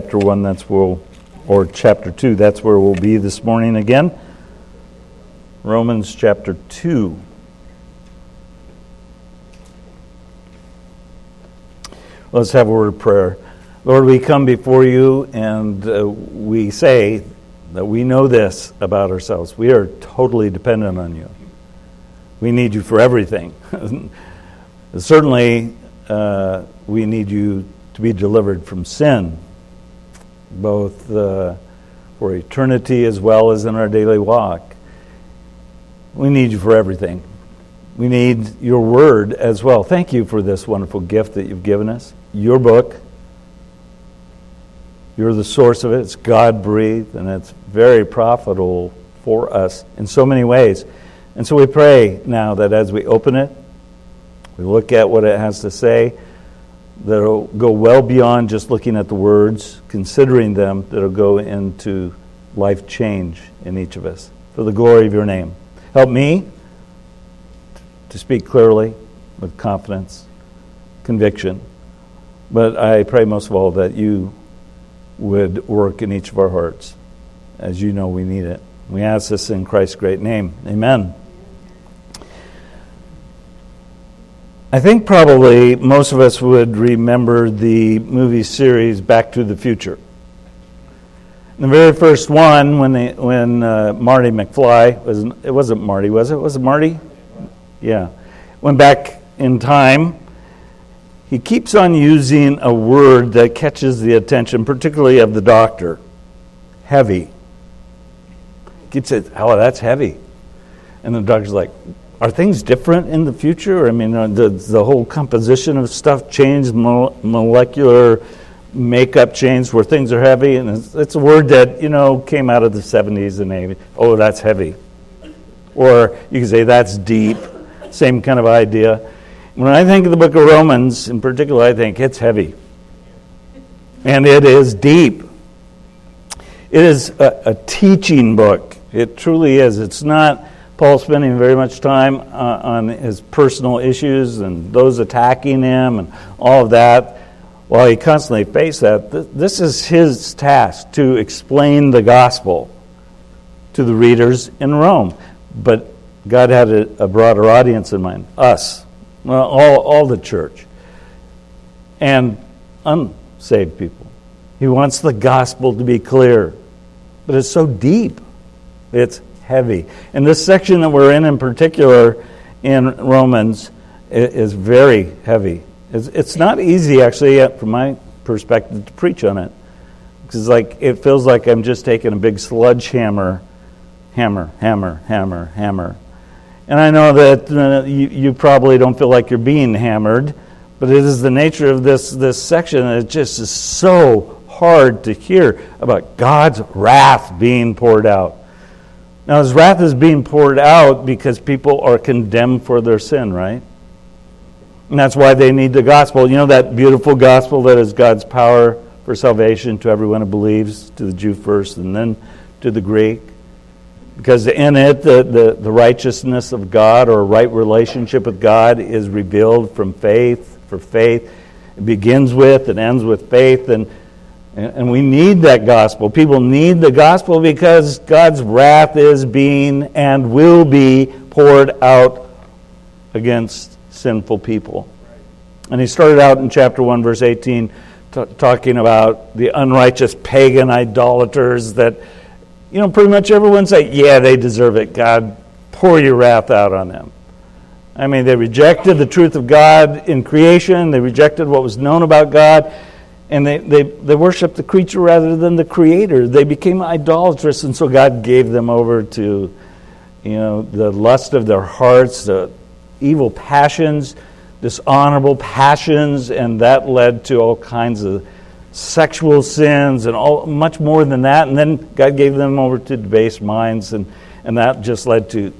chapter 1, that's where we'll, or chapter 2, that's where we'll be this morning again. Romans chapter 2. Let's have a word of prayer. Lord, we come before you and uh, we say that we know this about ourselves. We are totally dependent on you. We need you for everything. Certainly, uh, we need you to be delivered from sin, both uh, for eternity as well as in our daily walk. We need you for everything. We need your word as well. Thank you for this wonderful gift that you've given us. Your book. You're the source of it. It's God breathed, and it's very profitable for us in so many ways. And so we pray now that as we open it, we look at what it has to say, that'll go well beyond just looking at the words, considering them, that'll go into life change in each of us for the glory of your name. Help me to speak clearly with confidence, conviction. But I pray most of all that you would work in each of our hearts as you know we need it. We ask this in Christ's great name. Amen. I think probably most of us would remember the movie series Back to the Future. The very first one, when they, when uh, Marty McFly was it wasn't Marty, was it? Was it Marty? Yeah, went back in time. He keeps on using a word that catches the attention, particularly of the doctor. Heavy. Keeps it. Oh, that's heavy. And the doctor's like, are things different in the future? I mean, uh, does the whole composition of stuff change, molecular makeup changed where things are heavy? And it's, it's, a word that, you know, came out of the 70s and 80s. Oh, that's heavy. Or you can say that's deep. Same kind of idea. When I think of the book of Romans in particular, I think it's heavy. And it is deep. It is a, a teaching book. It truly is. It's not Paul spending very much time uh, on his personal issues and those attacking him and all of that. While he constantly faced that, th- this is his task to explain the gospel to the readers in Rome. But God had a, a broader audience in mind us, all, all the church, and unsaved people. He wants the gospel to be clear, but it's so deep. It's heavy. And this section that we're in, in particular, in Romans, is very heavy. It's not easy, actually, from my perspective, to preach on it. Because like it feels like I'm just taking a big sledgehammer, hammer, hammer, hammer, hammer. And I know that uh, you, you probably don't feel like you're being hammered, but it is the nature of this, this section it just is so hard to hear about God's wrath being poured out. Now, his wrath is being poured out because people are condemned for their sin, right? And that's why they need the gospel. You know that beautiful gospel that is God's power for salvation to everyone who believes, to the Jew first and then to the Greek? Because in it, the, the, the righteousness of God or right relationship with God is revealed from faith, for faith. It begins with and ends with faith. And and we need that gospel. People need the gospel because God's wrath is being and will be poured out against sinful people. And he started out in chapter 1, verse 18, t- talking about the unrighteous pagan idolaters that, you know, pretty much everyone say, yeah, they deserve it. God, pour your wrath out on them. I mean, they rejected the truth of God in creation, they rejected what was known about God and they, they, they worshiped the creature rather than the creator. They became idolatrous, and so God gave them over to you know, the lust of their hearts, the evil passions, dishonorable passions, and that led to all kinds of sexual sins and all, much more than that. And then God gave them over to debased minds, and, and that just led to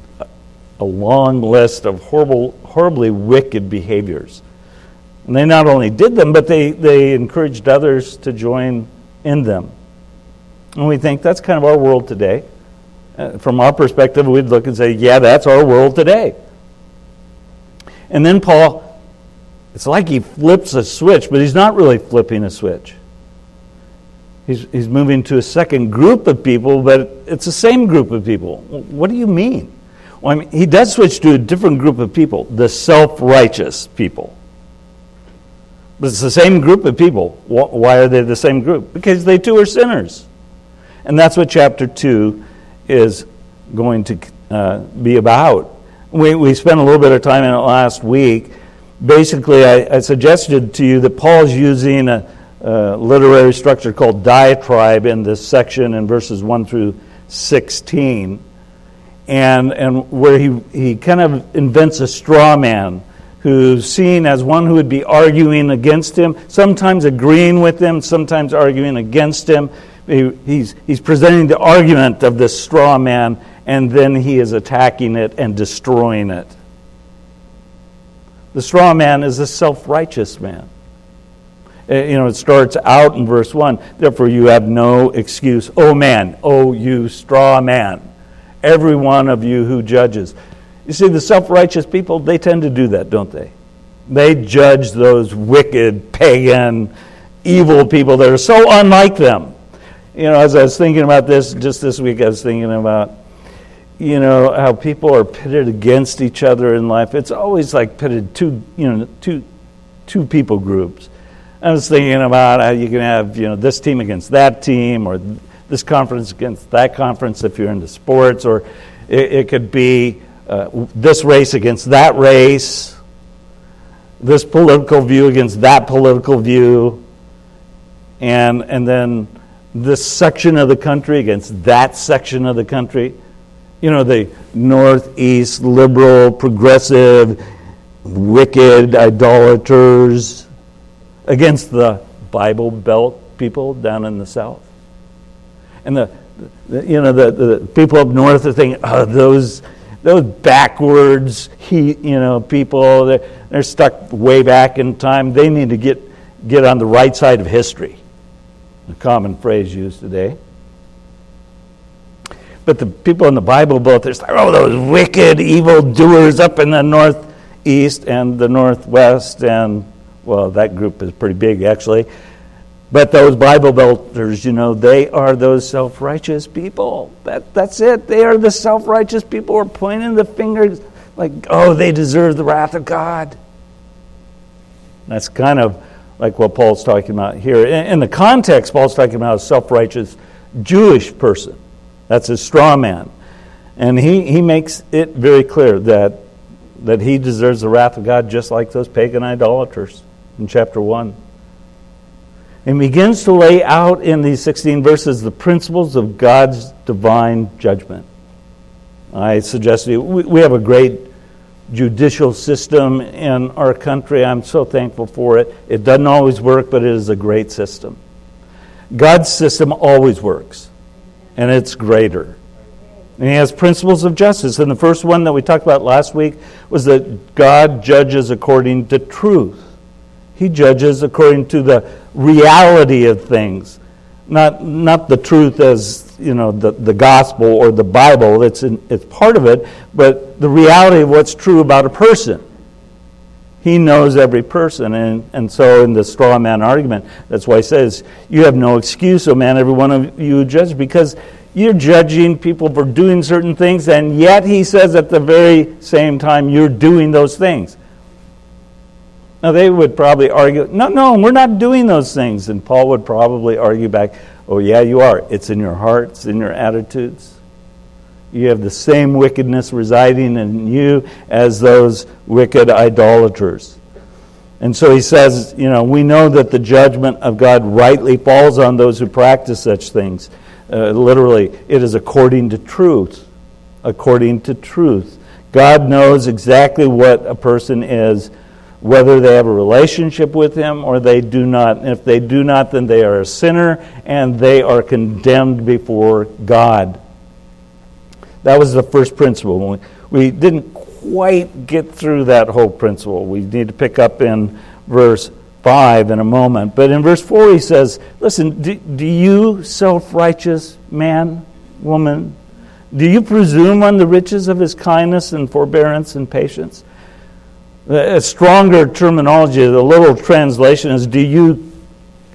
a long list of horrible, horribly wicked behaviors. And they not only did them, but they, they encouraged others to join in them. And we think that's kind of our world today. Uh, from our perspective, we'd look and say, yeah, that's our world today. And then Paul, it's like he flips a switch, but he's not really flipping a switch. He's, he's moving to a second group of people, but it's the same group of people. What do you mean? Well, I mean, he does switch to a different group of people, the self righteous people. But it's the same group of people. Why are they the same group? Because they too are sinners. And that's what chapter 2 is going to uh, be about. We, we spent a little bit of time in it last week. Basically, I, I suggested to you that Paul's using a, a literary structure called diatribe in this section in verses 1 through 16 and, and where he, he kind of invents a straw man who's seen as one who would be arguing against him, sometimes agreeing with him, sometimes arguing against him. He, he's, he's presenting the argument of this straw man, and then he is attacking it and destroying it. The straw man is a self righteous man. Uh, you know, it starts out in verse 1 Therefore, you have no excuse. Oh, man, oh, you straw man every one of you who judges. You see, the self righteous people, they tend to do that, don't they? They judge those wicked, pagan, evil people that are so unlike them. You know, as I was thinking about this just this week, I was thinking about, you know, how people are pitted against each other in life. It's always like pitted two, you know, two, two people groups. I was thinking about how you can have, you know, this team against that team, or this conference against that conference if you're into sports, or it, it could be uh, this race against that race, this political view against that political view, and, and then this section of the country against that section of the country. You know, the northeast liberal, progressive, wicked idolaters against the Bible Belt people down in the south. And the, the you know, the, the people up north are thinking, oh, those, those backwards, he, you know, people, they're, they're stuck way back in time. They need to get, get on the right side of history. A common phrase used today. But the people in the Bible Belt are like, oh, those wicked, evil doers up in the northeast and the northwest, and well, that group is pretty big actually. But those Bible belters, you know, they are those self righteous people. That, that's it. They are the self righteous people who are pointing the fingers like, oh, they deserve the wrath of God. That's kind of like what Paul's talking about here. In, in the context, Paul's talking about a self righteous Jewish person. That's a straw man. And he, he makes it very clear that, that he deserves the wrath of God just like those pagan idolaters in chapter 1 and begins to lay out in these 16 verses the principles of God's divine judgment. I suggest to you, we have a great judicial system in our country. I'm so thankful for it. It doesn't always work, but it is a great system. God's system always works, and it's greater. And he has principles of justice. And the first one that we talked about last week was that God judges according to truth. He judges according to the reality of things, not, not the truth as you know the, the gospel or the Bible. It's, in, it's part of it, but the reality of what's true about a person. He knows every person. And, and so, in the straw man argument, that's why he says, You have no excuse, O man, every one of you judge, because you're judging people for doing certain things, and yet he says at the very same time, you're doing those things. Now, they would probably argue, no, no, we're not doing those things. And Paul would probably argue back, oh, yeah, you are. It's in your hearts, in your attitudes. You have the same wickedness residing in you as those wicked idolaters. And so he says, you know, we know that the judgment of God rightly falls on those who practice such things. Uh, literally, it is according to truth. According to truth. God knows exactly what a person is whether they have a relationship with Him or they do not. And if they do not, then they are a sinner and they are condemned before God. That was the first principle. We didn't quite get through that whole principle. We need to pick up in verse 5 in a moment. But in verse 4, he says, Listen, do, do you, self righteous man, woman, do you presume on the riches of his kindness and forbearance and patience? A stronger terminology, the little translation is Do you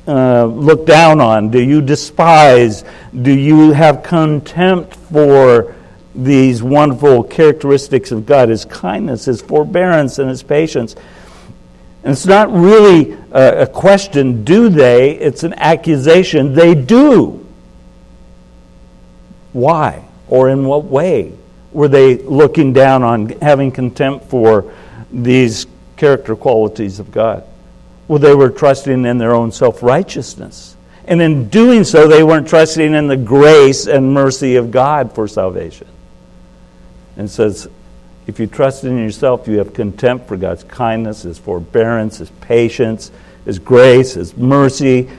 uh, look down on? Do you despise? Do you have contempt for these wonderful characteristics of God His kindness, His forbearance, and His patience? And it's not really a, a question, do they? It's an accusation. They do. Why? Or in what way were they looking down on having contempt for these character qualities of God? Well, they were trusting in their own self righteousness. And in doing so, they weren't trusting in the grace and mercy of God for salvation. And says, if you trust in yourself, you have contempt for God's kindness, His forbearance, His patience, His grace, His mercy.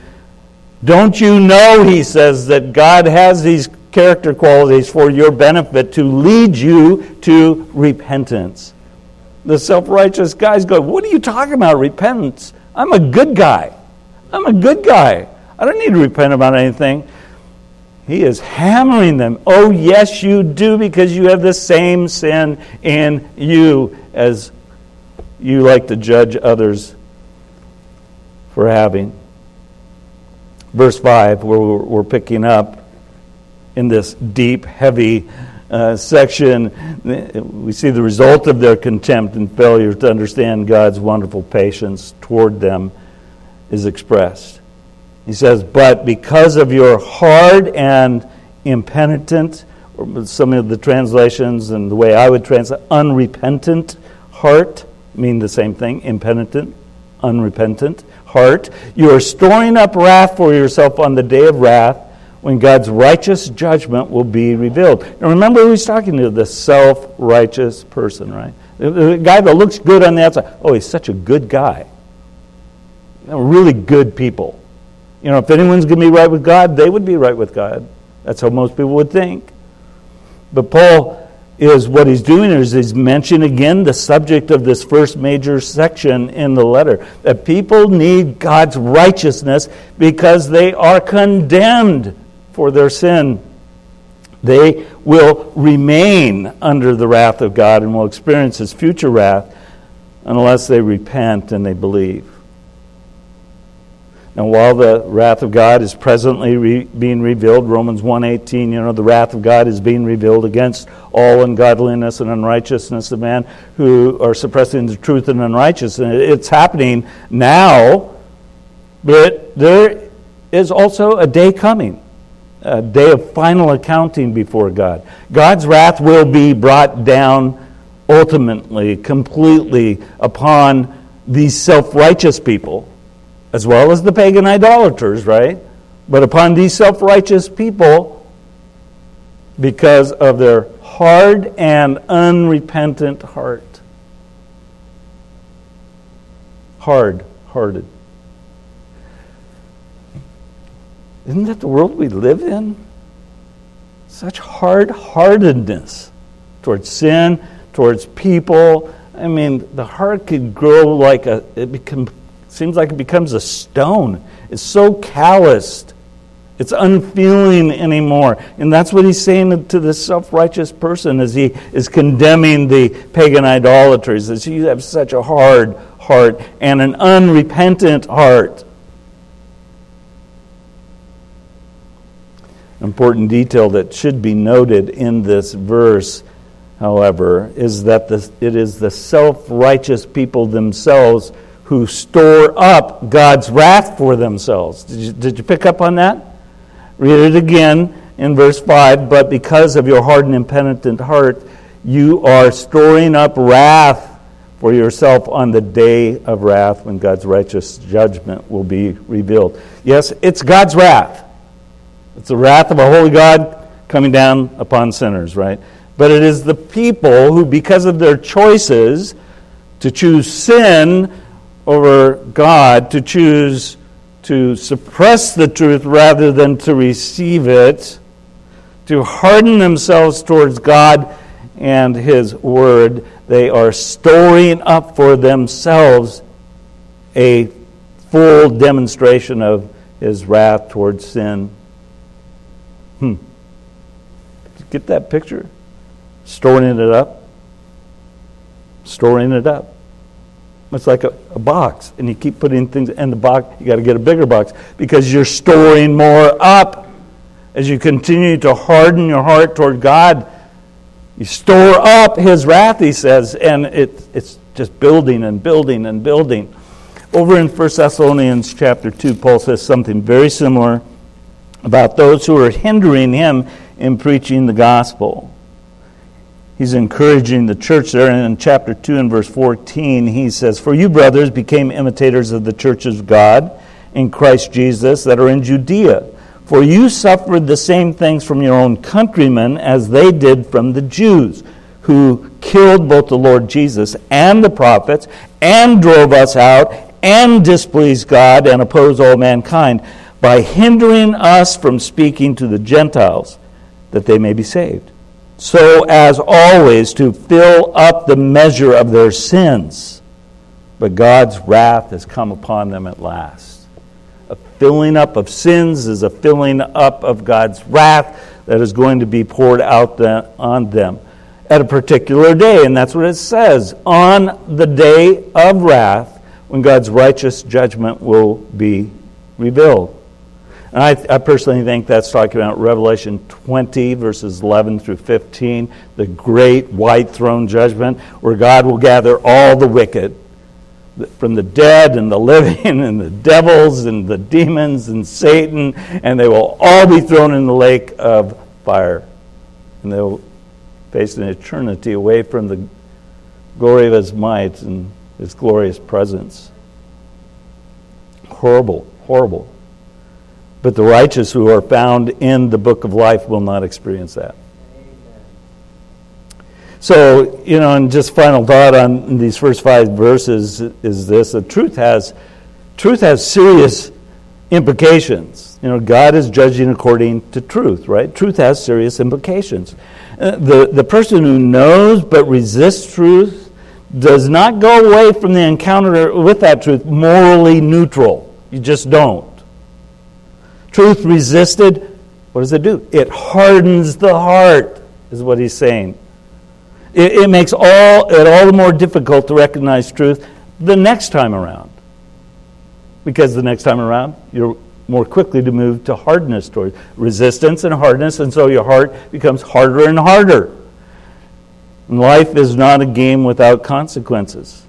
Don't you know, he says, that God has these character qualities for your benefit to lead you to repentance? The self righteous guys go, What are you talking about, repentance? I'm a good guy. I'm a good guy. I don't need to repent about anything. He is hammering them. Oh, yes, you do, because you have the same sin in you as you like to judge others for having. Verse 5, where we're picking up in this deep, heavy uh, section, we see the result of their contempt and failure to understand God's wonderful patience toward them is expressed. He says, But because of your hard and impenitent, or some of the translations and the way I would translate, unrepentant heart mean the same thing impenitent, unrepentant heart. You are storing up wrath for yourself on the day of wrath when God's righteous judgment will be revealed. And remember who he's talking to the self righteous person, right? The guy that looks good on the outside. Oh, he's such a good guy. Really good people. You know, if anyone's going to be right with God, they would be right with God. That's how most people would think. But Paul is what he's doing is he's mentioning again the subject of this first major section in the letter that people need God's righteousness because they are condemned for their sin. They will remain under the wrath of God and will experience his future wrath unless they repent and they believe. And while the wrath of God is presently re- being revealed, Romans 1:18, you know, the wrath of God is being revealed against all ungodliness and unrighteousness of man who are suppressing the truth and unrighteousness. It's happening now, but there is also a day coming, a day of final accounting before God. God's wrath will be brought down ultimately, completely upon these self-righteous people as well as the pagan idolaters, right? But upon these self righteous people, because of their hard and unrepentant heart. Hard hearted. Isn't that the world we live in? Such hard heartedness towards sin, towards people. I mean, the heart could grow like a, it become seems like it becomes a stone. It's so calloused. It's unfeeling anymore. And that's what he's saying to this self righteous person as he is condemning the pagan idolaters, as you have such a hard heart and an unrepentant heart. Important detail that should be noted in this verse, however, is that the, it is the self righteous people themselves who store up God's wrath for themselves. Did you, did you pick up on that? Read it again in verse 5. But because of your hard and impenitent heart, you are storing up wrath for yourself on the day of wrath when God's righteous judgment will be revealed. Yes, it's God's wrath. It's the wrath of a holy God coming down upon sinners, right? But it is the people who, because of their choices to choose sin, over God to choose to suppress the truth rather than to receive it, to harden themselves towards God and His Word. They are storing up for themselves a full demonstration of His wrath towards sin. Hmm. Get that picture? Storing it up. Storing it up. It's like a, a box, and you keep putting things in the box. You got to get a bigger box because you're storing more up as you continue to harden your heart toward God. You store up His wrath, he says, and it, it's just building and building and building. Over in 1 Thessalonians chapter 2, Paul says something very similar about those who are hindering him in preaching the gospel. He's encouraging the church there. And in chapter 2 and verse 14, he says, For you, brothers, became imitators of the churches of God in Christ Jesus that are in Judea. For you suffered the same things from your own countrymen as they did from the Jews, who killed both the Lord Jesus and the prophets, and drove us out, and displeased God, and opposed all mankind, by hindering us from speaking to the Gentiles, that they may be saved so as always to fill up the measure of their sins. But God's wrath has come upon them at last. A filling up of sins is a filling up of God's wrath that is going to be poured out on them at a particular day. And that's what it says on the day of wrath, when God's righteous judgment will be revealed. And I, I, personally think that's talking about Revelation 20, verses 11 through 15, the great white throne judgment, where God will gather all the wicked from the dead and the living and the devils and the demons and Satan, and they will all be thrown in the lake of fire. And they will face an eternity away from the glory of his might and his glorious presence. Horrible, horrible. But the righteous who are found in the book of life will not experience that. So, you know, and just final thought on these first five verses is this the truth has truth has serious implications. You know, God is judging according to truth, right? Truth has serious implications. Uh, the, the person who knows but resists truth does not go away from the encounter with that truth morally neutral. You just don't. Truth resisted, what does it do? It hardens the heart, is what he's saying. It, it makes all, it all the more difficult to recognize truth the next time around. Because the next time around, you're more quickly to move to hardness towards resistance and hardness, and so your heart becomes harder and harder. And life is not a game without consequences.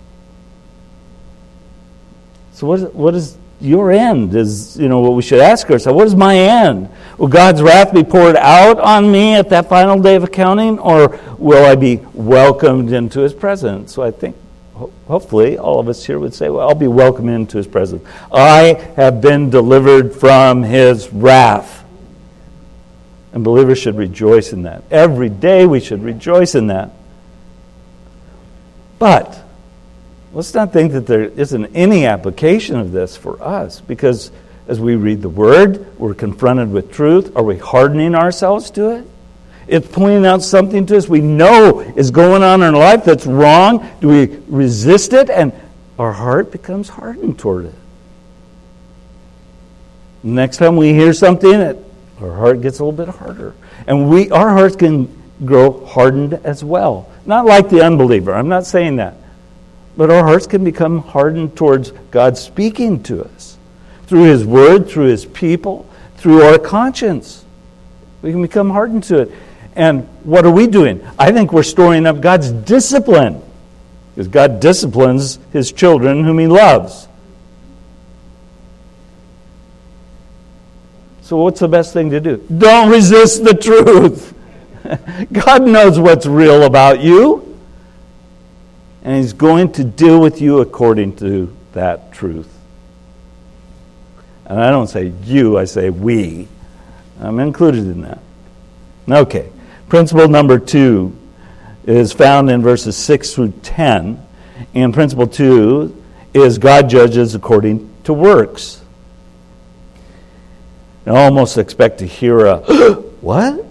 So, what what is your end is you know what we should ask ourselves. What is my end? Will god's wrath be poured out on me at that final day of accounting or will i be welcomed into his presence? So i think hopefully all of us here would say well i'll be welcomed into his presence. I have been delivered from his wrath. And believers should rejoice in that. Every day we should rejoice in that. But let's not think that there isn't any application of this for us because as we read the Word, we're confronted with truth. Are we hardening ourselves to it? It's pointing out something to us we know is going on in our life that's wrong. Do we resist it? And our heart becomes hardened toward it. Next time we hear something, it, our heart gets a little bit harder. And we, our hearts can grow hardened as well. Not like the unbeliever. I'm not saying that. But our hearts can become hardened towards God speaking to us through His Word, through His people, through our conscience. We can become hardened to it. And what are we doing? I think we're storing up God's discipline because God disciplines His children whom He loves. So, what's the best thing to do? Don't resist the truth. God knows what's real about you and He's going to deal with you according to that truth. And I don't say you, I say we. I'm included in that. Okay. Principle number two is found in verses 6 through 10. And principle two is God judges according to works. I almost expect to hear a, what?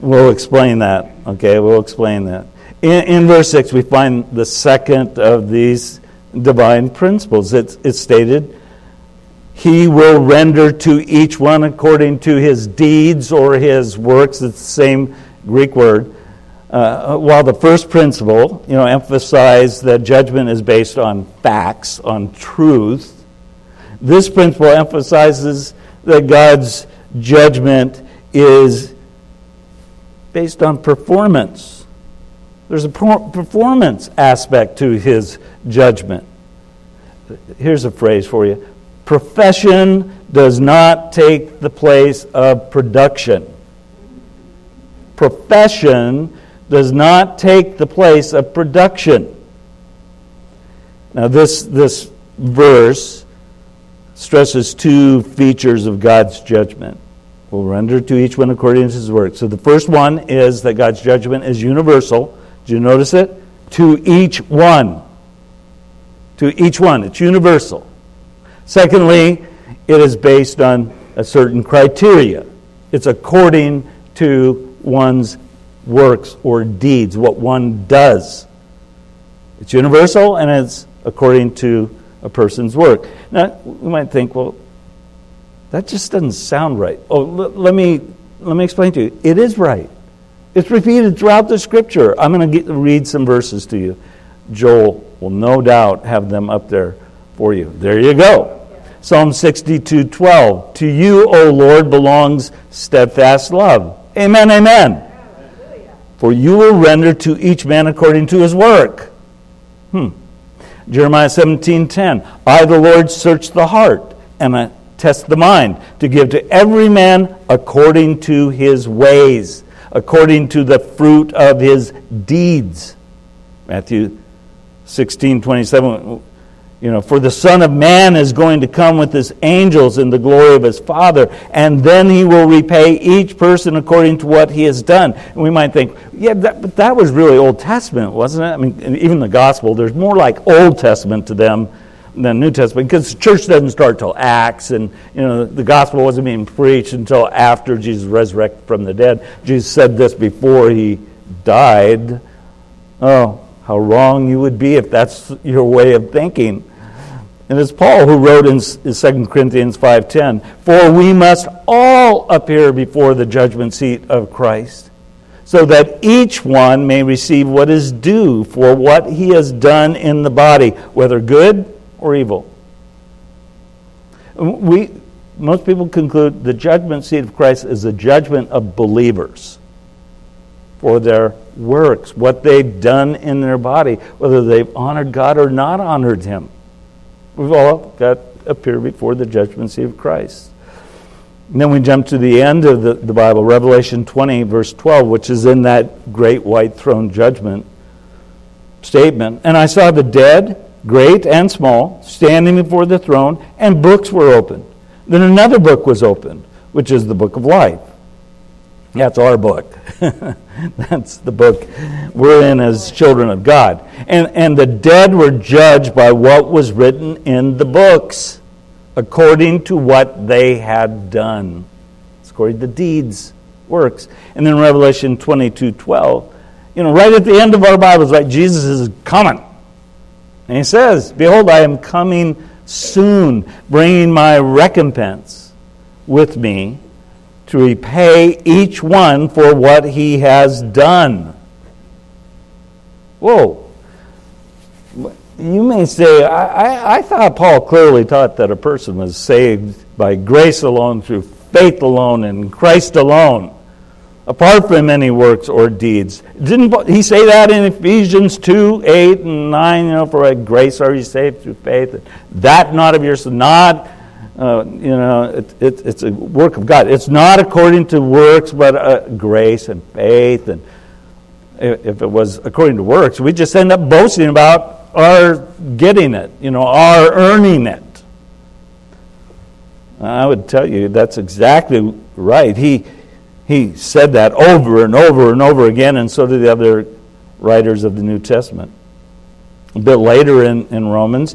We'll explain that. Okay, we'll explain that. In, in verse 6, we find the second of these divine principles. It's, it's stated, He will render to each one according to his deeds or his works. It's the same Greek word. uh, while the first principle, you know, emphasized that judgment is based on facts, on truth, this principle emphasizes that God's judgment is based on performance. There's a performance aspect to his judgment. Here's a phrase for you profession does not take the place of production. Profession does not take the place of production. Now, this, this verse stresses two features of God's judgment. We'll render to each one according to his work. So the first one is that God's judgment is universal. Do you notice it? To each one. To each one. It's universal. Secondly, it is based on a certain criteria. It's according to one's works or deeds, what one does. It's universal and it's according to a person's work. Now, we might think, well, that just doesn't sound right. Oh, l- let, me, let me explain to you. It is right. It's repeated throughout the scripture. I'm going to read some verses to you. Joel will no doubt have them up there for you. There you go. Psalm 62 12. To you, O Lord, belongs steadfast love. Amen, amen for you will render to each man according to his work. Hmm. Jeremiah 17:10 I the Lord search the heart and I test the mind to give to every man according to his ways according to the fruit of his deeds. Matthew 16:27 you know, for the Son of Man is going to come with his angels in the glory of his Father, and then he will repay each person according to what he has done. And we might think, yeah, that, but that was really Old Testament, wasn't it? I mean, even the Gospel, there's more like Old Testament to them than New Testament because the church doesn't start till Acts, and you know the gospel wasn't being preached until after Jesus resurrected from the dead. Jesus said this before he died. Oh, how wrong you would be if that's your way of thinking. And it's Paul who wrote in 2 Corinthians 5:10, "For we must all appear before the judgment seat of Christ, so that each one may receive what is due for what he has done in the body, whether good or evil." We most people conclude the judgment seat of Christ is the judgment of believers for their works, what they've done in their body, whether they've honored God or not honored him. We've all got appear before the judgment seat of Christ. And then we jump to the end of the, the Bible, Revelation 20, verse 12, which is in that great white throne judgment statement. And I saw the dead, great and small, standing before the throne, and books were opened. Then another book was opened, which is the book of life. That's our book. That's the book we're in as children of God. And, and the dead were judged by what was written in the books, according to what they had done. It's according to the deeds, works. And then Revelation 22 12, you know, right at the end of our Bibles, right, Jesus is coming. And he says, Behold, I am coming soon, bringing my recompense with me to repay each one for what he has done. Whoa. You may say, I, I, I, thought Paul clearly taught that a person was saved by grace alone, through faith alone, in Christ alone, apart from any works or deeds. Didn't he say that in Ephesians 2 8 and 9? You know, for by grace are you saved through faith? That not of yourself, not uh, you know, it, it, it's a work of God. It's not according to works, but uh, grace and faith. And if it was according to works, we just end up boasting about our getting it, you know, our earning it. I would tell you that's exactly right. He, he said that over and over and over again, and so did the other writers of the New Testament. A bit later in, in Romans,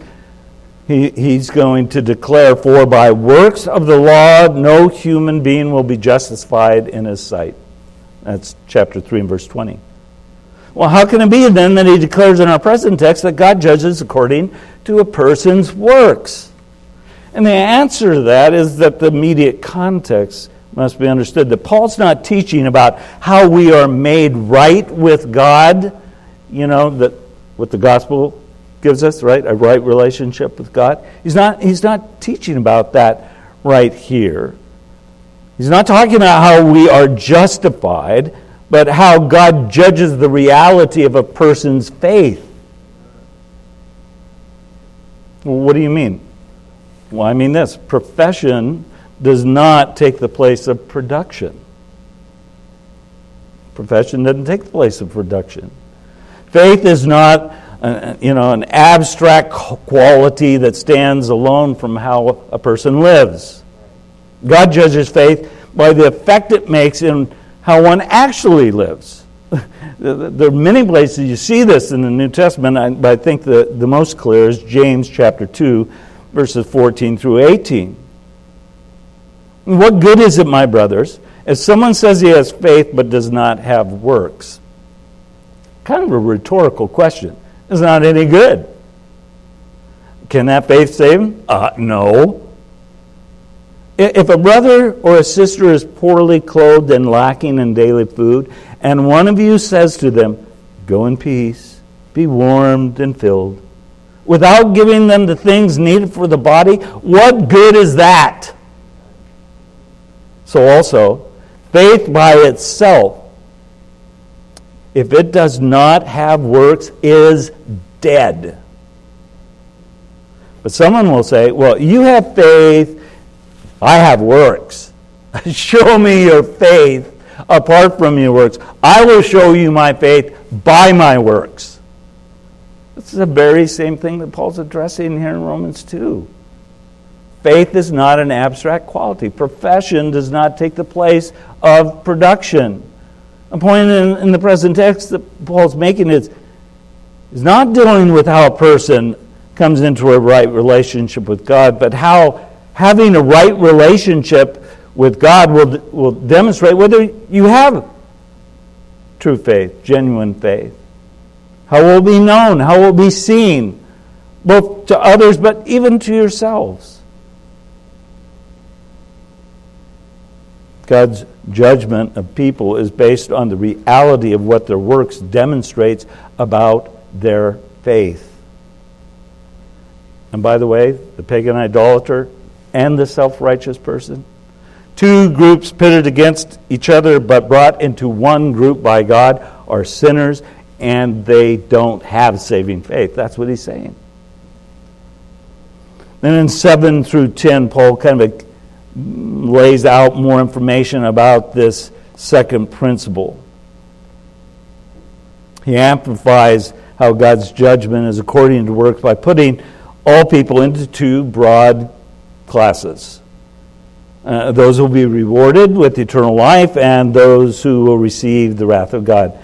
he, he's going to declare, For by works of the law no human being will be justified in his sight. That's chapter 3 and verse 20. Well, how can it be then that he declares in our present text that God judges according to a person's works? And the answer to that is that the immediate context must be understood that Paul's not teaching about how we are made right with God, you know, that what the gospel gives us, right? A right relationship with God. He's not, he's not teaching about that right here. He's not talking about how we are justified, but how God judges the reality of a person's faith. Well, what do you mean? Well, I mean this profession does not take the place of production. Profession doesn't take the place of production. Faith is not uh, you know, an abstract quality that stands alone from how a person lives. God judges faith by the effect it makes in how one actually lives. there are many places you see this in the New Testament, but I think the, the most clear is James chapter 2, verses 14 through 18. What good is it, my brothers, if someone says he has faith but does not have works? Kind of a rhetorical question. It's not any good. Can that faith save him? Uh, no. If a brother or a sister is poorly clothed and lacking in daily food, and one of you says to them, Go in peace, be warmed and filled, without giving them the things needed for the body, what good is that? So, also, faith by itself, if it does not have works, is dead. But someone will say, Well, you have faith I have works. show me your faith apart from your works. I will show you my faith by my works. This is the very same thing that Paul's addressing here in Romans 2. Faith is not an abstract quality. Profession does not take the place of production. A point in, in the present text that Paul's making is, is not dealing with how a person comes into a right relationship with God, but how having a right relationship with God will, will demonstrate whether you have true faith, genuine faith. How will it be known? How will it be seen? Both to others, but even to yourselves. God's judgment of people is based on the reality of what their works demonstrates about their faith. And by the way, the pagan idolater and the self righteous person. Two groups pitted against each other but brought into one group by God are sinners and they don't have saving faith. That's what he's saying. Then in 7 through 10, Paul kind of lays out more information about this second principle. He amplifies how God's judgment is according to works by putting all people into two broad classes. Uh, those who will be rewarded with eternal life, and those who will receive the wrath of God.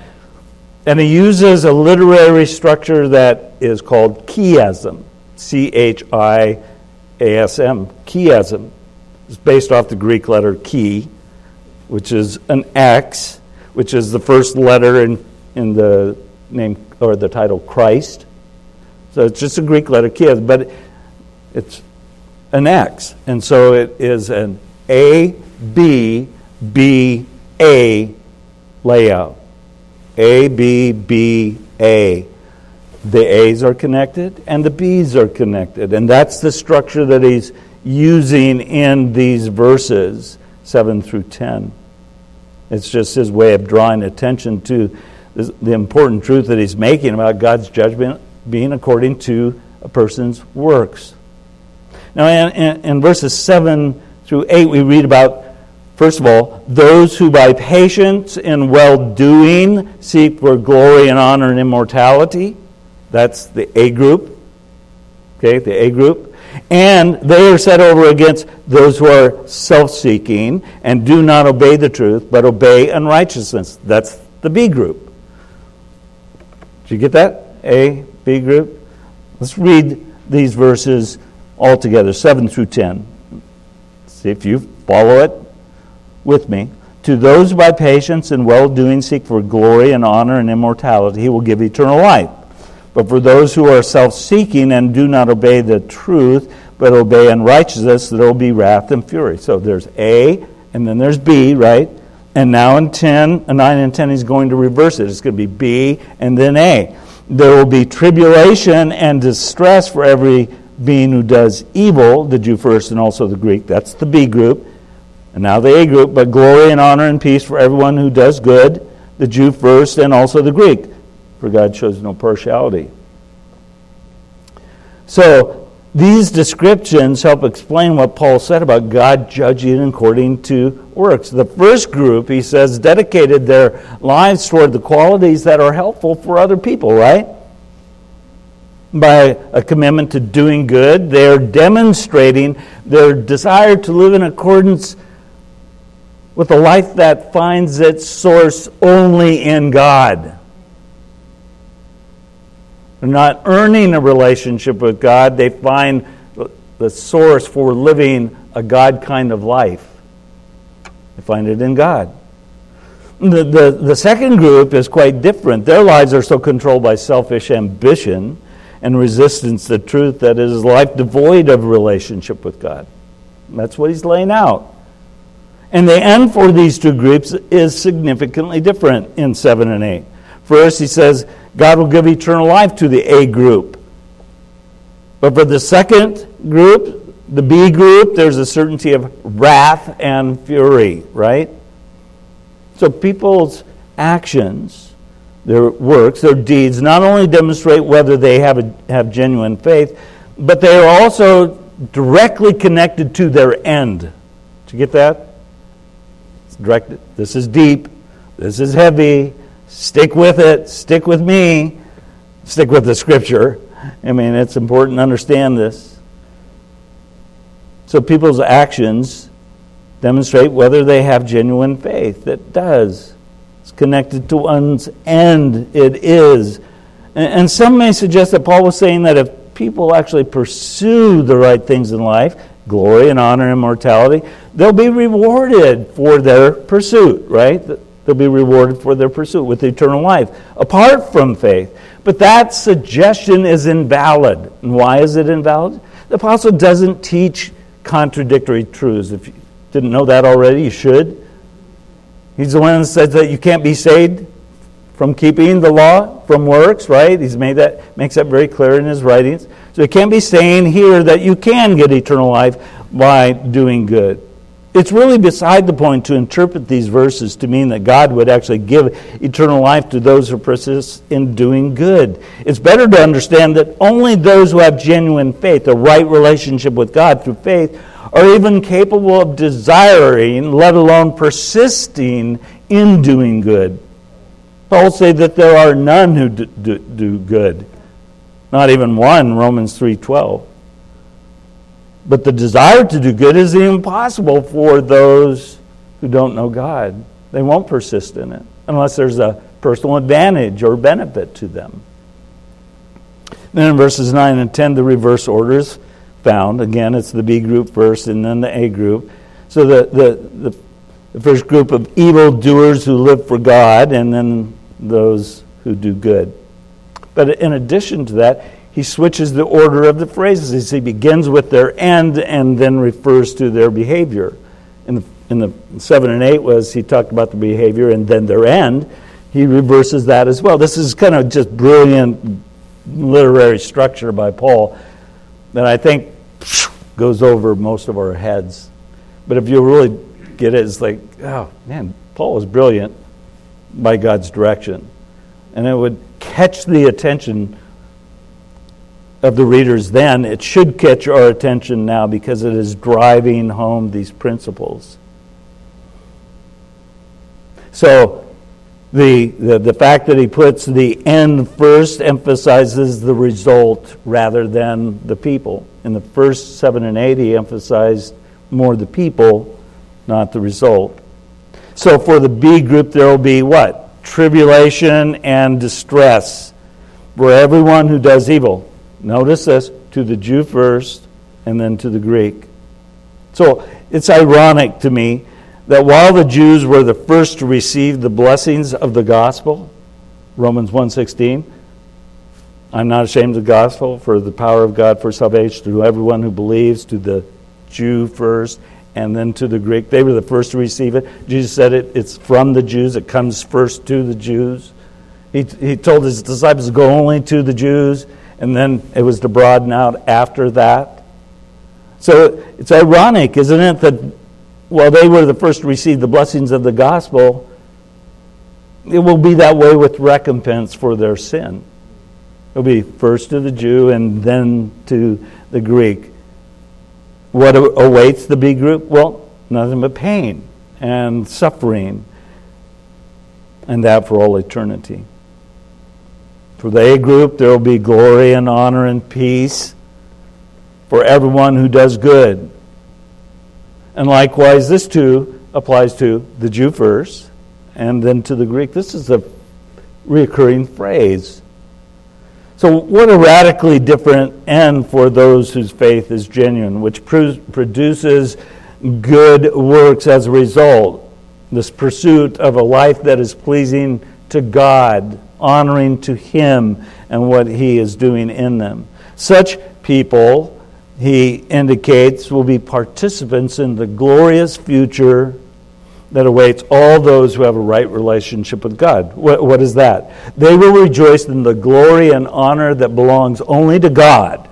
And he uses a literary structure that is called chiasm. C H I A S M. Chiasm. It's based off the Greek letter chi, which is an X, which is the first letter in, in the name or the title Christ. So it's just a Greek letter, chiasm, but it's an X. And so it is an A, B, B, A layout. A, B, B, A. The A's are connected and the B's are connected. And that's the structure that he's using in these verses 7 through 10. It's just his way of drawing attention to the important truth that he's making about God's judgment being according to a person's works. Now, in, in, in verses 7 through 8, we read about, first of all, those who by patience and well doing seek for glory and honor and immortality. That's the A group. Okay, the A group. And they are set over against those who are self seeking and do not obey the truth, but obey unrighteousness. That's the B group. Did you get that? A, B group? Let's read these verses altogether, 7 through 10. See if you follow it with me. To those by patience and well doing seek for glory and honor and immortality, he will give eternal life. But for those who are self seeking and do not obey the truth, but obey unrighteousness, there will be wrath and fury. So there's A and then there's B, right? And now in 10, 9 and 10, he's going to reverse it. It's going to be B and then A. There will be tribulation and distress for every being who does evil, the Jew first and also the Greek. That's the B group. And now the A group, but glory and honor and peace for everyone who does good, the Jew first and also the Greek. For God shows no partiality. So these descriptions help explain what Paul said about God judging according to works. The first group, he says, dedicated their lives toward the qualities that are helpful for other people, right? By a commitment to doing good, they're demonstrating their desire to live in accordance with a life that finds its source only in God. They're not earning a relationship with God. They find the source for living a God kind of life. They find it in God. The, the, the second group is quite different. Their lives are so controlled by selfish ambition and resistance to truth that it is life devoid of relationship with God. That's what he's laying out. And the end for these two groups is significantly different in 7 and 8. First, he says, God will give eternal life to the A group. But for the second group, the B group, there's a certainty of wrath and fury, right? So people's actions, their works, their deeds, not only demonstrate whether they have, a, have genuine faith, but they are also directly connected to their end. Did you get that? It's directed. This is deep. This is heavy. Stick with it. Stick with me. Stick with the scripture. I mean, it's important to understand this. So people's actions demonstrate whether they have genuine faith. It does. It's connected to one's end. It is. And some may suggest that Paul was saying that if people actually pursue the right things in life, glory and honor and immortality, they'll be rewarded for their pursuit, right? They'll be rewarded for their pursuit with eternal life, apart from faith. But that suggestion is invalid. And why is it invalid? The apostle doesn't teach contradictory truths. If you didn't know that already, you should. He's the one that says that you can't be saved from keeping the law from works, right? He's made that makes that very clear in his writings. So he can't be saying here that you can get eternal life by doing good it's really beside the point to interpret these verses to mean that God would actually give eternal life to those who persist in doing good. It's better to understand that only those who have genuine faith, a right relationship with God through faith, are even capable of desiring, let alone persisting in doing good. Paul say that there are none who do, do, do good, not even one. Romans three twelve. But the desire to do good is impossible for those who don't know God. They won't persist in it unless there's a personal advantage or benefit to them. Then in verses 9 and 10, the reverse order is found. Again, it's the B group first and then the A group. So the, the, the, the first group of evil doers who live for God, and then those who do good. But in addition to that, he switches the order of the phrases. He begins with their end and then refers to their behavior. In the, in the 7 and 8 was he talked about the behavior and then their end. He reverses that as well. This is kind of just brilliant literary structure by Paul that I think goes over most of our heads. But if you really get it, it's like, oh man, Paul was brilliant by God's direction. And it would catch the attention of the readers then, it should catch our attention now because it is driving home these principles. So, the, the, the fact that he puts the end first emphasizes the result rather than the people. In the first 7 and 8, he emphasized more the people, not the result. So, for the B group, there will be what? Tribulation and distress for everyone who does evil. Notice this to the Jew first and then to the Greek. So it's ironic to me that while the Jews were the first to receive the blessings of the gospel, Romans 1:16, I'm not ashamed of the gospel for the power of God for salvation to everyone who believes, to the Jew first and then to the Greek. They were the first to receive it. Jesus said it, it's from the Jews, it comes first to the Jews. He, he told his disciples to go only to the Jews, and then it was to broaden out after that. So it's ironic, isn't it, that while they were the first to receive the blessings of the gospel, it will be that way with recompense for their sin. It'll be first to the Jew and then to the Greek. What awaits the B group? Well, nothing but pain and suffering, and that for all eternity. For the A group, there will be glory and honor and peace for everyone who does good. And likewise, this too applies to the Jew first and then to the Greek. This is a recurring phrase. So, what a radically different end for those whose faith is genuine, which produces good works as a result. This pursuit of a life that is pleasing to God, honoring to Him and what He is doing in them. Such people, he indicates, will be participants in the glorious future that awaits all those who have a right relationship with God. What, what is that? They will rejoice in the glory and honor that belongs only to God.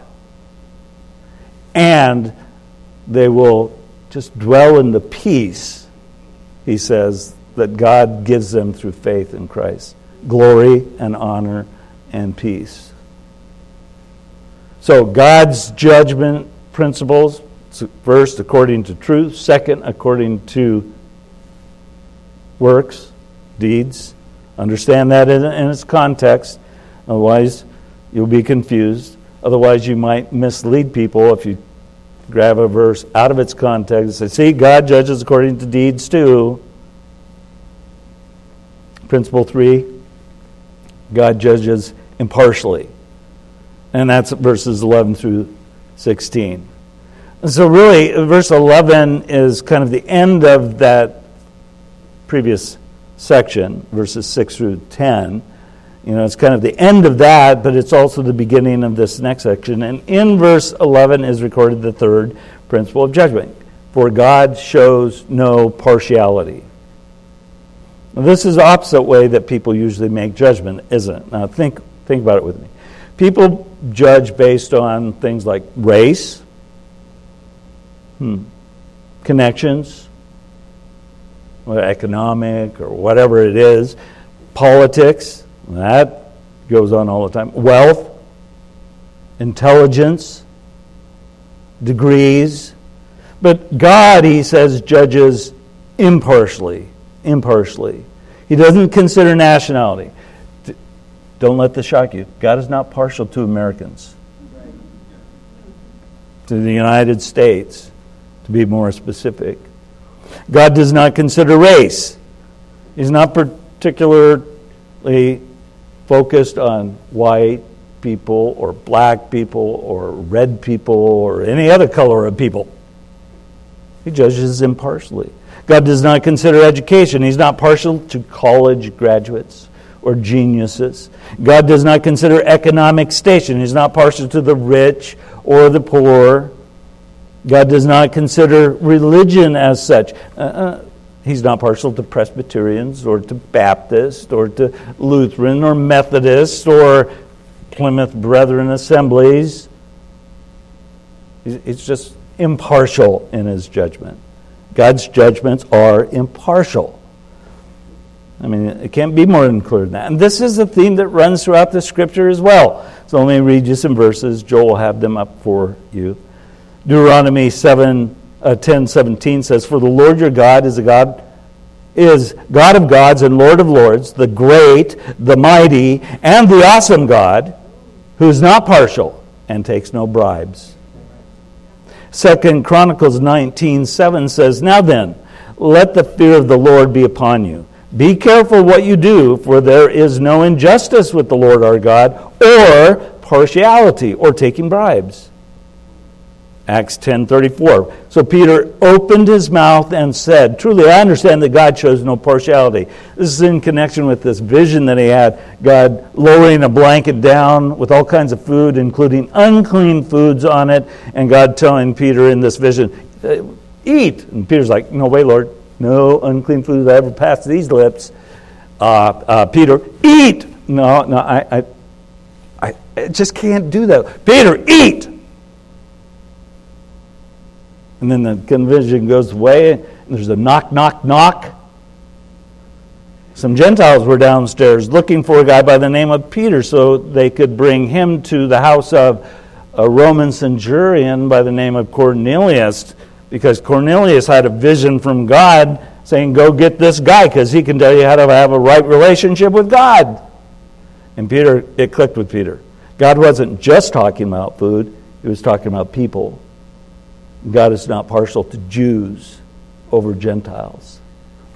And they will just dwell in the peace, he says, that God gives them through faith in Christ. Glory and honor and peace. So, God's judgment principles first, according to truth, second, according to works, deeds. Understand that in, in its context. Otherwise, you'll be confused. Otherwise, you might mislead people if you grab a verse out of its context and say, see, God judges according to deeds too. Principle three God judges impartially. And that's verses 11 through 16. And so, really, verse 11 is kind of the end of that previous section, verses 6 through 10. You know, it's kind of the end of that, but it's also the beginning of this next section. And in verse 11 is recorded the third principle of judgment for God shows no partiality. This is the opposite way that people usually make judgment, isn't it? Now, think, think about it with me. People judge based on things like race, hmm, connections, economic or whatever it is, politics, that goes on all the time, wealth, intelligence, degrees. But God, he says, judges impartially. Impartially. He doesn't consider nationality. Don't let this shock you. God is not partial to Americans, to the United States, to be more specific. God does not consider race. He's not particularly focused on white people or black people or red people or any other color of people. He judges impartially. God does not consider education. He's not partial to college graduates or geniuses. God does not consider economic station. He's not partial to the rich or the poor. God does not consider religion as such. Uh, uh, he's not partial to Presbyterians or to Baptist or to Lutheran or Methodist or Plymouth Brethren assemblies. He's just impartial in his judgment. God's judgments are impartial. I mean, it can't be more clear than that. And this is a theme that runs throughout the scripture as well. So let me read you some verses. Joel will have them up for you. Deuteronomy 7, uh, 10, 17 says, For the Lord your God is a God is God of gods and Lord of lords, the great, the mighty, and the awesome God, who is not partial and takes no bribes. Second Chronicles 19, 7 says, Now then, let the fear of the Lord be upon you. Be careful what you do, for there is no injustice with the Lord our God, or partiality, or taking bribes. Acts 10:34. So Peter opened his mouth and said, "Truly I understand that God shows no partiality." This is in connection with this vision that he had, God lowering a blanket down with all kinds of food including unclean foods on it, and God telling Peter in this vision, eat. And Peter's like, No way, Lord. No unclean food that ever passed these lips. Uh, uh, Peter, eat. No, no, I, I, I just can't do that. Peter, eat. And then the conviction goes away, and there's a knock, knock, knock. Some Gentiles were downstairs looking for a guy by the name of Peter so they could bring him to the house of a Roman centurion by the name of Cornelius because Cornelius had a vision from God saying, Go get this guy because he can tell you how to have a right relationship with God. And Peter, it clicked with Peter. God wasn't just talking about food, he was talking about people. God is not partial to Jews over Gentiles.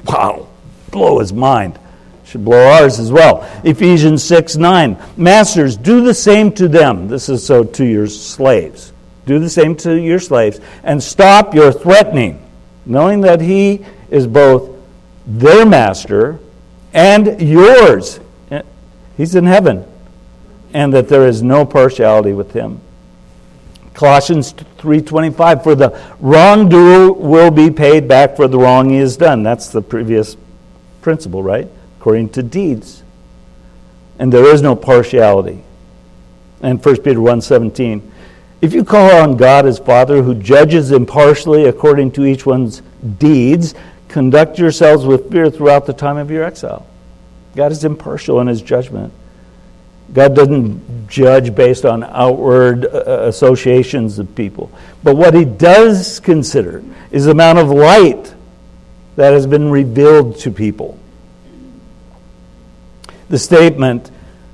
Wow blow his mind. Should blow ours as well. Ephesians 6 9. Masters, do the same to them. This is so to your slaves. Do the same to your slaves and stop your threatening, knowing that he is both their master and yours. He's in heaven, and that there is no partiality with him. Colossians 3:25 for the wrongdoer will be paid back for the wrong he has done. That's the previous principle, right? According to deeds. And there is no partiality. And 1 Peter 1:17, if you call on God as Father who judges impartially according to each one's deeds, conduct yourselves with fear throughout the time of your exile. God is impartial in his judgment. God doesn't judge based on outward uh, associations of people. But what he does consider is the amount of light that has been revealed to people. The statement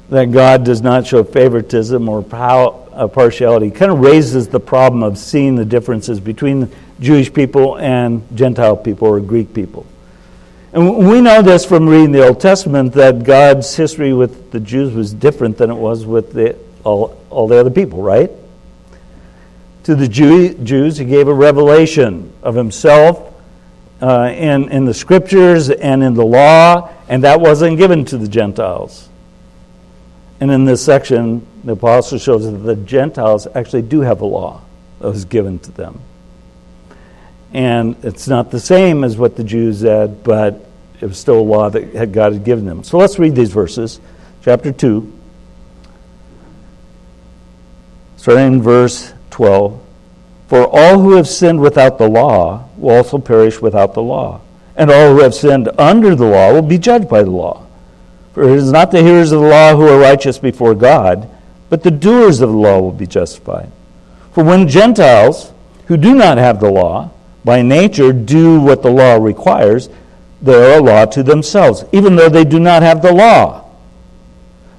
that God does not show favoritism or uh, partiality kind of raises the problem of seeing the differences between Jewish people and Gentile people or Greek people. And we know this from reading the Old Testament that God's history with the Jews was different than it was with the, all, all the other people, right? To the Jew, Jews, he gave a revelation of himself uh, in, in the scriptures and in the law, and that wasn't given to the Gentiles. And in this section, the apostle shows that the Gentiles actually do have a law that was given to them. And it's not the same as what the Jews had, but it was still a law that God had given them. So let's read these verses. Chapter 2, starting in verse 12. For all who have sinned without the law will also perish without the law. And all who have sinned under the law will be judged by the law. For it is not the hearers of the law who are righteous before God, but the doers of the law will be justified. For when Gentiles, who do not have the law, by nature do what the law requires, they are a law to themselves, even though they do not have the law.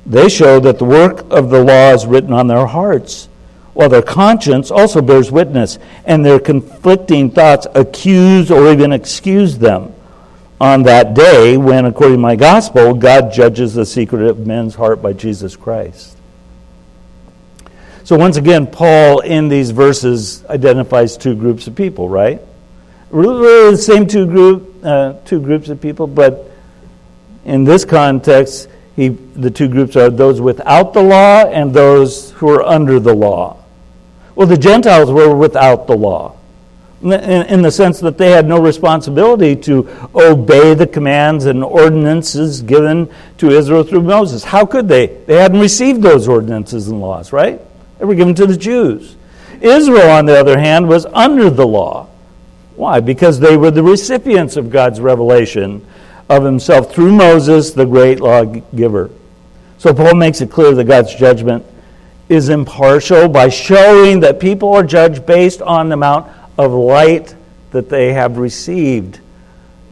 They show that the work of the law is written on their hearts while their conscience also bears witness, and their conflicting thoughts accuse or even excuse them on that day when, according to my gospel, God judges the secret of men's heart by Jesus Christ. So, once again, Paul in these verses identifies two groups of people, right? Really the same two, group, uh, two groups of people, but in this context, he, the two groups are those without the law and those who are under the law. Well, the Gentiles were without the law in the sense that they had no responsibility to obey the commands and ordinances given to Israel through Moses. How could they? They hadn't received those ordinances and laws, right? They were given to the Jews. Israel, on the other hand, was under the law. Why? Because they were the recipients of God's revelation of himself through Moses, the great lawgiver. So Paul makes it clear that God's judgment is impartial by showing that people are judged based on the amount of light that they have received.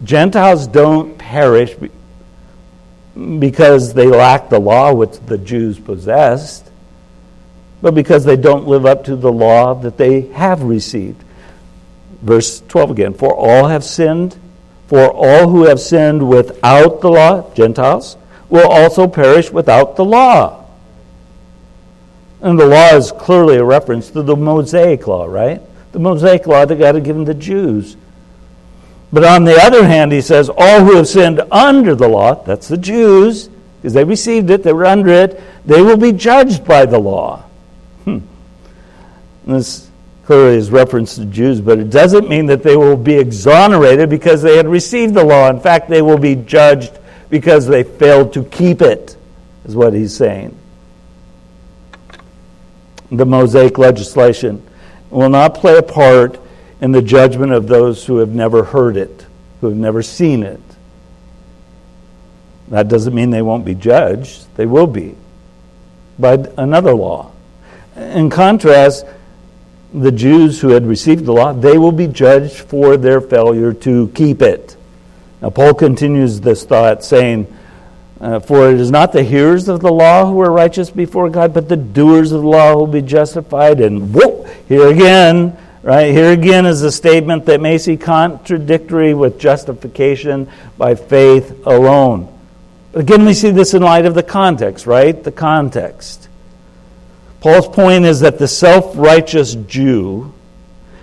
Gentiles don't perish because they lack the law which the Jews possessed, but because they don't live up to the law that they have received. Verse 12 again For all have sinned, for all who have sinned without the law, Gentiles, will also perish without the law. And the law is clearly a reference to the Mosaic law, right? The Mosaic law that God had given the Jews. But on the other hand, he says, all who have sinned under the law, that's the Jews, because they received it, they were under it, they will be judged by the law. Hmm. This clearly is reference to Jews, but it doesn't mean that they will be exonerated because they had received the law. In fact, they will be judged because they failed to keep it, is what he's saying. The Mosaic legislation will not play a part in the judgment of those who have never heard it, who have never seen it. That doesn't mean they won't be judged, they will be by another law. In contrast, the Jews who had received the law, they will be judged for their failure to keep it. Now, Paul continues this thought, saying, uh, For it is not the hearers of the law who are righteous before God, but the doers of the law who will be justified. And whoop, here again, right? Here again is a statement that may seem contradictory with justification by faith alone. Again, we see this in light of the context, right? The context. Paul's point is that the self righteous Jew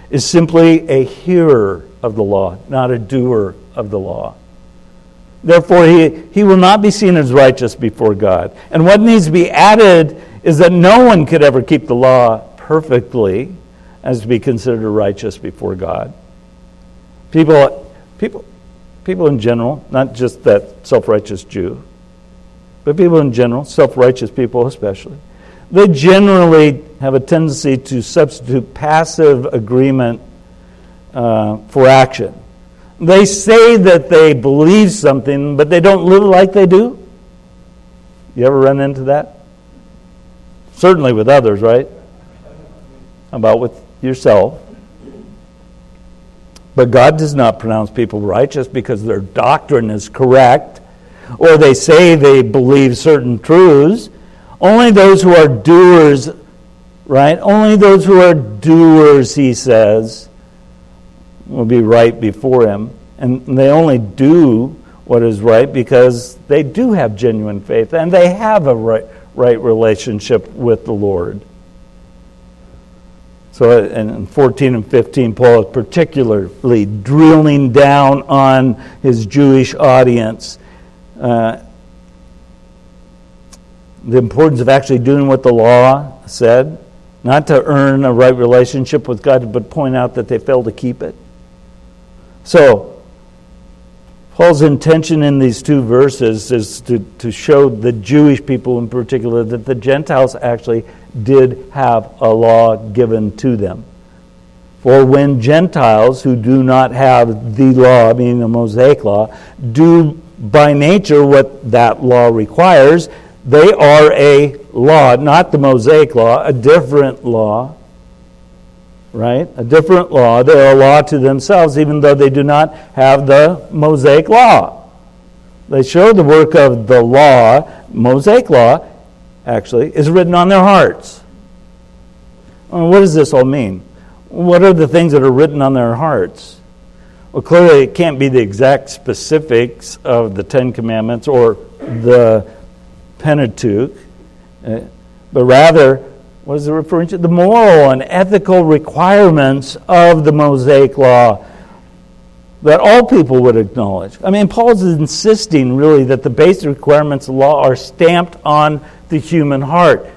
is simply a hearer of the law, not a doer of the law. Therefore, he, he will not be seen as righteous before God. And what needs to be added is that no one could ever keep the law perfectly as to be considered righteous before God. People, people, people in general, not just that self righteous Jew, but people in general, self righteous people especially, they generally have a tendency to substitute passive agreement uh, for action. They say that they believe something, but they don't live like they do. You ever run into that? Certainly with others, right? About with yourself? But God does not pronounce people righteous because their doctrine is correct or they say they believe certain truths. Only those who are doers, right? Only those who are doers, he says, will be right before him. And they only do what is right because they do have genuine faith and they have a right, right relationship with the Lord. So in 14 and 15, Paul is particularly drilling down on his Jewish audience. Uh, the importance of actually doing what the law said, not to earn a right relationship with God, but point out that they failed to keep it. So, Paul's intention in these two verses is to, to show the Jewish people in particular that the Gentiles actually did have a law given to them. For when Gentiles who do not have the law, meaning the Mosaic law, do by nature what that law requires, they are a law, not the Mosaic law, a different law. Right? A different law. They're a law to themselves, even though they do not have the Mosaic law. They show the work of the law, Mosaic law, actually, is written on their hearts. Well, what does this all mean? What are the things that are written on their hearts? Well, clearly, it can't be the exact specifics of the Ten Commandments or the Pentateuch, uh, but rather, what is it referring to? The moral and ethical requirements of the Mosaic Law that all people would acknowledge. I mean, Paul's insisting really that the basic requirements of law are stamped on the human heart.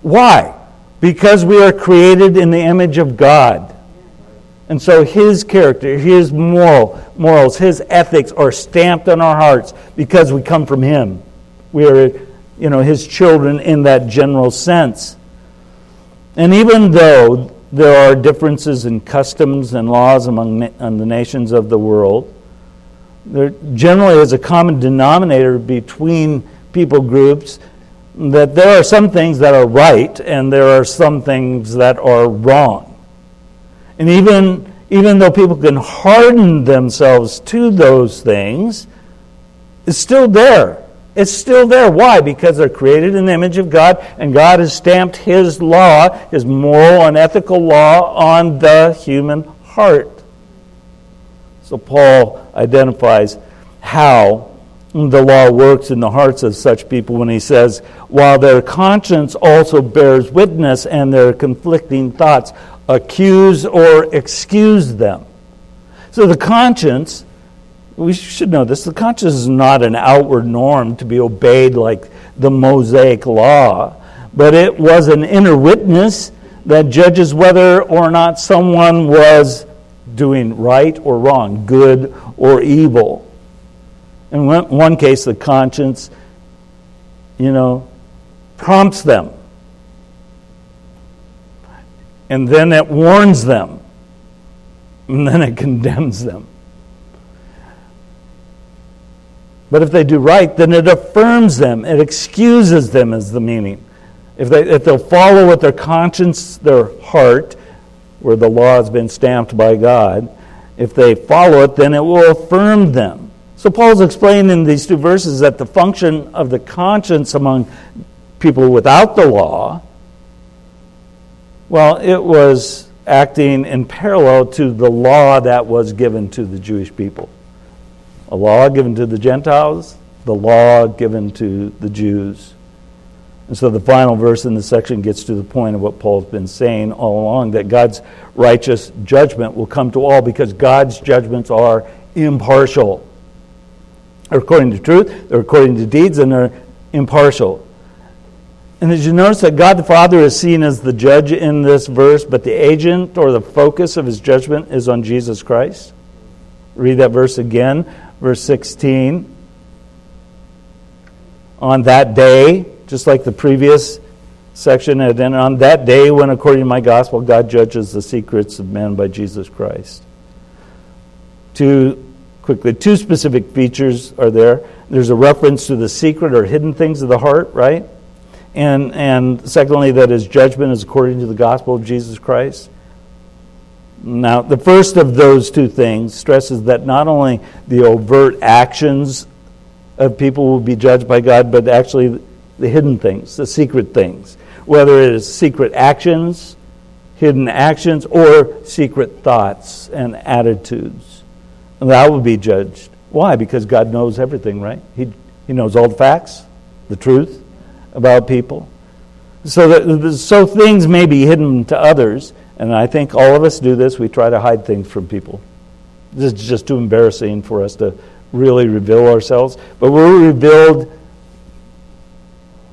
Why? Because we are created in the image of God. And so his character, his moral, morals, his ethics are stamped on our hearts because we come from him. We are you know, his children in that general sense. And even though there are differences in customs and laws among na- the nations of the world, there generally is a common denominator between people groups that there are some things that are right and there are some things that are wrong. And even, even though people can harden themselves to those things, it's still there. It's still there. Why? Because they're created in the image of God, and God has stamped His law, His moral and ethical law, on the human heart. So Paul identifies how the law works in the hearts of such people when he says, while their conscience also bears witness and their conflicting thoughts accuse or excuse them. So the conscience we should know this. The conscience is not an outward norm to be obeyed like the Mosaic law, but it was an inner witness that judges whether or not someone was doing right or wrong, good or evil. In one case, the conscience, you know, prompts them. And then it warns them. And then it condemns them. But if they do right, then it affirms them, it excuses them, is the meaning. If, they, if they'll follow with their conscience, their heart, where the law has been stamped by God, if they follow it, then it will affirm them. So Paul's explaining in these two verses that the function of the conscience among people without the law, well, it was acting in parallel to the law that was given to the Jewish people. A law given to the Gentiles, the law given to the Jews. And so the final verse in the section gets to the point of what Paul's been saying all along that God's righteous judgment will come to all because God's judgments are impartial. They're according to truth, they're according to deeds, and they're impartial. And did you notice that God the Father is seen as the judge in this verse, but the agent or the focus of his judgment is on Jesus Christ? Read that verse again, verse 16. On that day, just like the previous section. And then on that day, when according to my gospel, God judges the secrets of men by Jesus Christ. Two, quickly, two specific features are there. There's a reference to the secret or hidden things of the heart, right? And, and secondly, that his judgment is according to the gospel of Jesus Christ. Now, the first of those two things stresses that not only the overt actions of people will be judged by God, but actually the hidden things, the secret things, whether it is secret actions, hidden actions, or secret thoughts and attitudes. And that will be judged. Why? Because God knows everything, right? He, he knows all the facts, the truth about people. So, that, so things may be hidden to others, and I think all of us do this. We try to hide things from people. This is just too embarrassing for us to really reveal ourselves. But we're revealed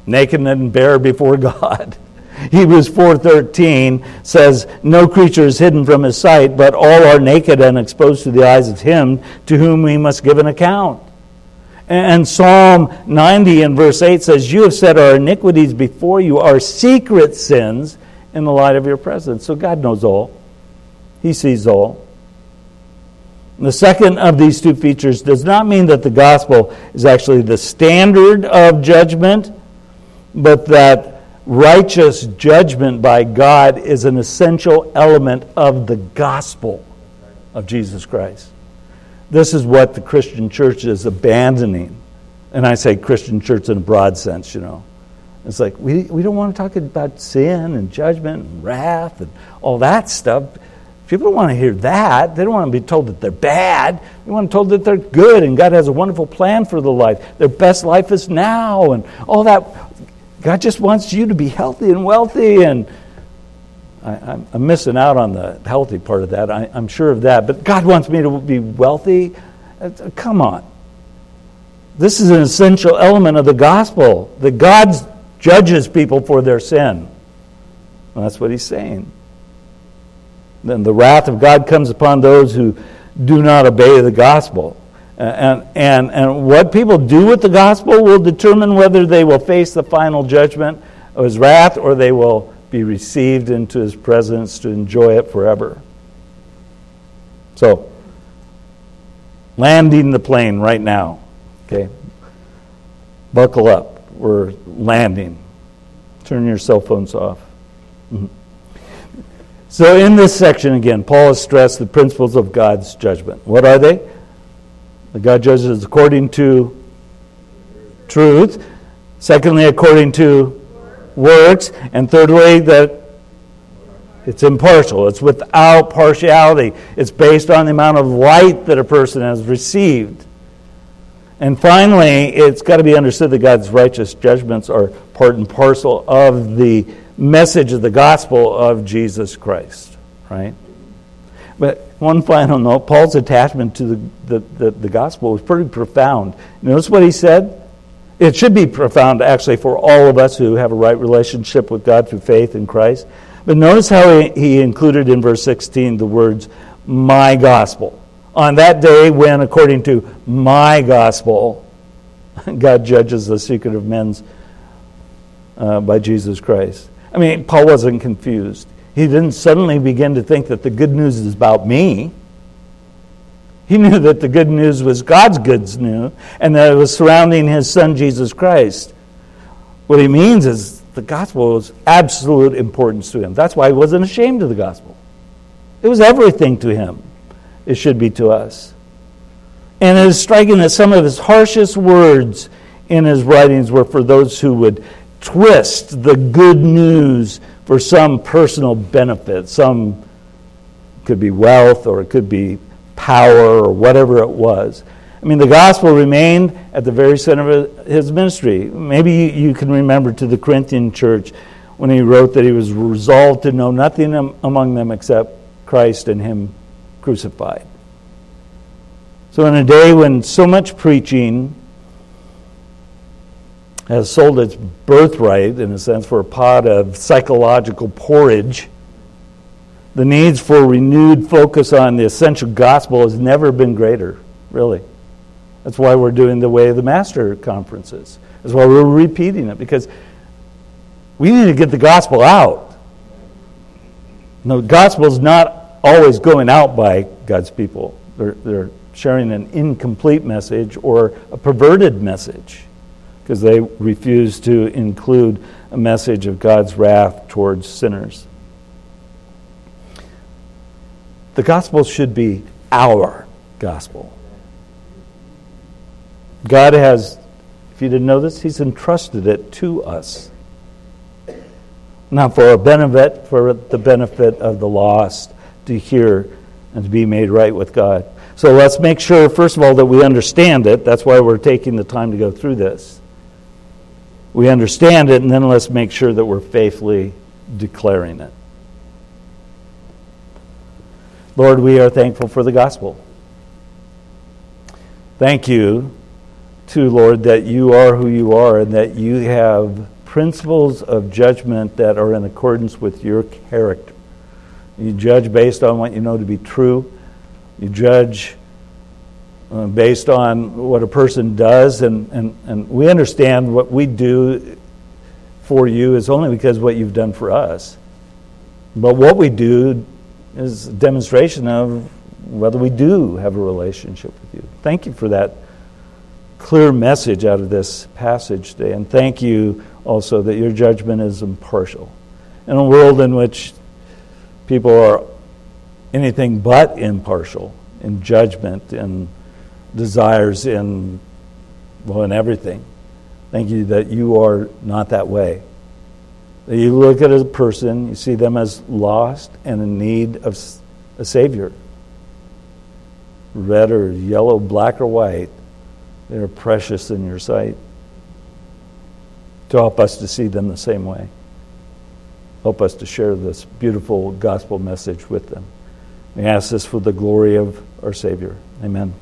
naked and bare before God. Hebrews 4:13 says, "No creature is hidden from his sight, but all are naked and exposed to the eyes of him to whom we must give an account." And Psalm 90 and verse 8 says, "You have set our iniquities before you, our secret sins in the light of your presence." So God knows all. He sees all. The second of these two features does not mean that the gospel is actually the standard of judgment but that righteous judgment by God is an essential element of the gospel of Jesus Christ. This is what the Christian church is abandoning. And I say Christian church in a broad sense, you know. It's like we, we don't want to talk about sin and judgment and wrath and all that stuff. People don't want to hear that. They don't want to be told that they're bad. They want to be told that they're good and God has a wonderful plan for their life. Their best life is now and all that. God just wants you to be healthy and wealthy. And I, am missing out on the healthy part of that. I, am sure of that. But God wants me to be wealthy. Uh, come on. This is an essential element of the gospel that God judges people for their sin. Well, that's what he's saying. Then the wrath of God comes upon those who do not obey the gospel. And, and, and what people do with the gospel will determine whether they will face the final judgment of his wrath or they will be received into his presence to enjoy it forever. So, landing the plane right now. Okay? Buckle up. We're landing. Turn your cell phones off. Mm-hmm. So, in this section again, Paul has stressed the principles of God's judgment. What are they? that God judges according to truth. Secondly, according to works. And thirdly, that it's impartial. It's without partiality. It's based on the amount of light that a person has received. And finally, it's got to be understood that God's righteous judgments are part and parcel of the message of the gospel of Jesus Christ, right? But one final note Paul's attachment to the, the, the, the, gospel was pretty profound. Notice what he said? It should be profound, actually, for all of us who have a right relationship with God through faith in Christ. But notice how he, he included in verse 16 the words, my gospel. On that day, when, according to my gospel, God judges the secret of men's uh, by Jesus Christ. I mean, Paul wasn't confused. He didn't suddenly begin to think that the good news is about me. He knew that the good news was God's good news and that it was surrounding his son Jesus Christ. What he means is the gospel was absolute importance to him. That's why he wasn't ashamed of the gospel. It was everything to him. It should be to us. And it is striking that some of his harshest words in his writings were for those who would twist the good news for some personal benefit. Some could be wealth or it could be power or whatever it was. I mean, the gospel remained at the very center of his ministry. Maybe you can remember to the Corinthian church when he wrote that he was resolved to know nothing among them except Christ and Him crucified. So, in a day when so much preaching has sold its birthright, in a sense, for a pot of psychological porridge, the needs for renewed focus on the essential gospel has never been greater, really. That's why we're doing the Way of the Master conferences. That's why we're repeating it, because we need to get the gospel out. No, the gospel is not always going out by God's people. They're, they're sharing an incomplete message or a perverted message because they refuse to include a message of God's wrath towards sinners. The gospel should be our gospel. God has, if you didn't know this, He's entrusted it to us. Not for a benefit, for the benefit of the lost to hear and to be made right with God. So let's make sure, first of all, that we understand it. That's why we're taking the time to go through this. We understand it, and then let's make sure that we're faithfully declaring it. Lord, we are thankful for the gospel. Thank you, to Lord, that you are who you are and that you have principles of judgment that are in accordance with your character. You judge based on what you know to be true. You judge uh, based on what a person does, and, and, and we understand what we do for you is only because what you've done for us. But what we do is a demonstration of whether we do have a relationship with you. Thank you for that clear message out of this passage today, and thank you also that your judgment is impartial. In a world in which people are anything but impartial in judgment and desires in well in everything. Thank you that you are not that way. That you look at a person, you see them as lost and in need of a savior. Red or yellow, black or white, they are precious in your sight. To help us to see them the same way. Help us to share this beautiful gospel message with them. We ask this for the glory of our Savior. Amen.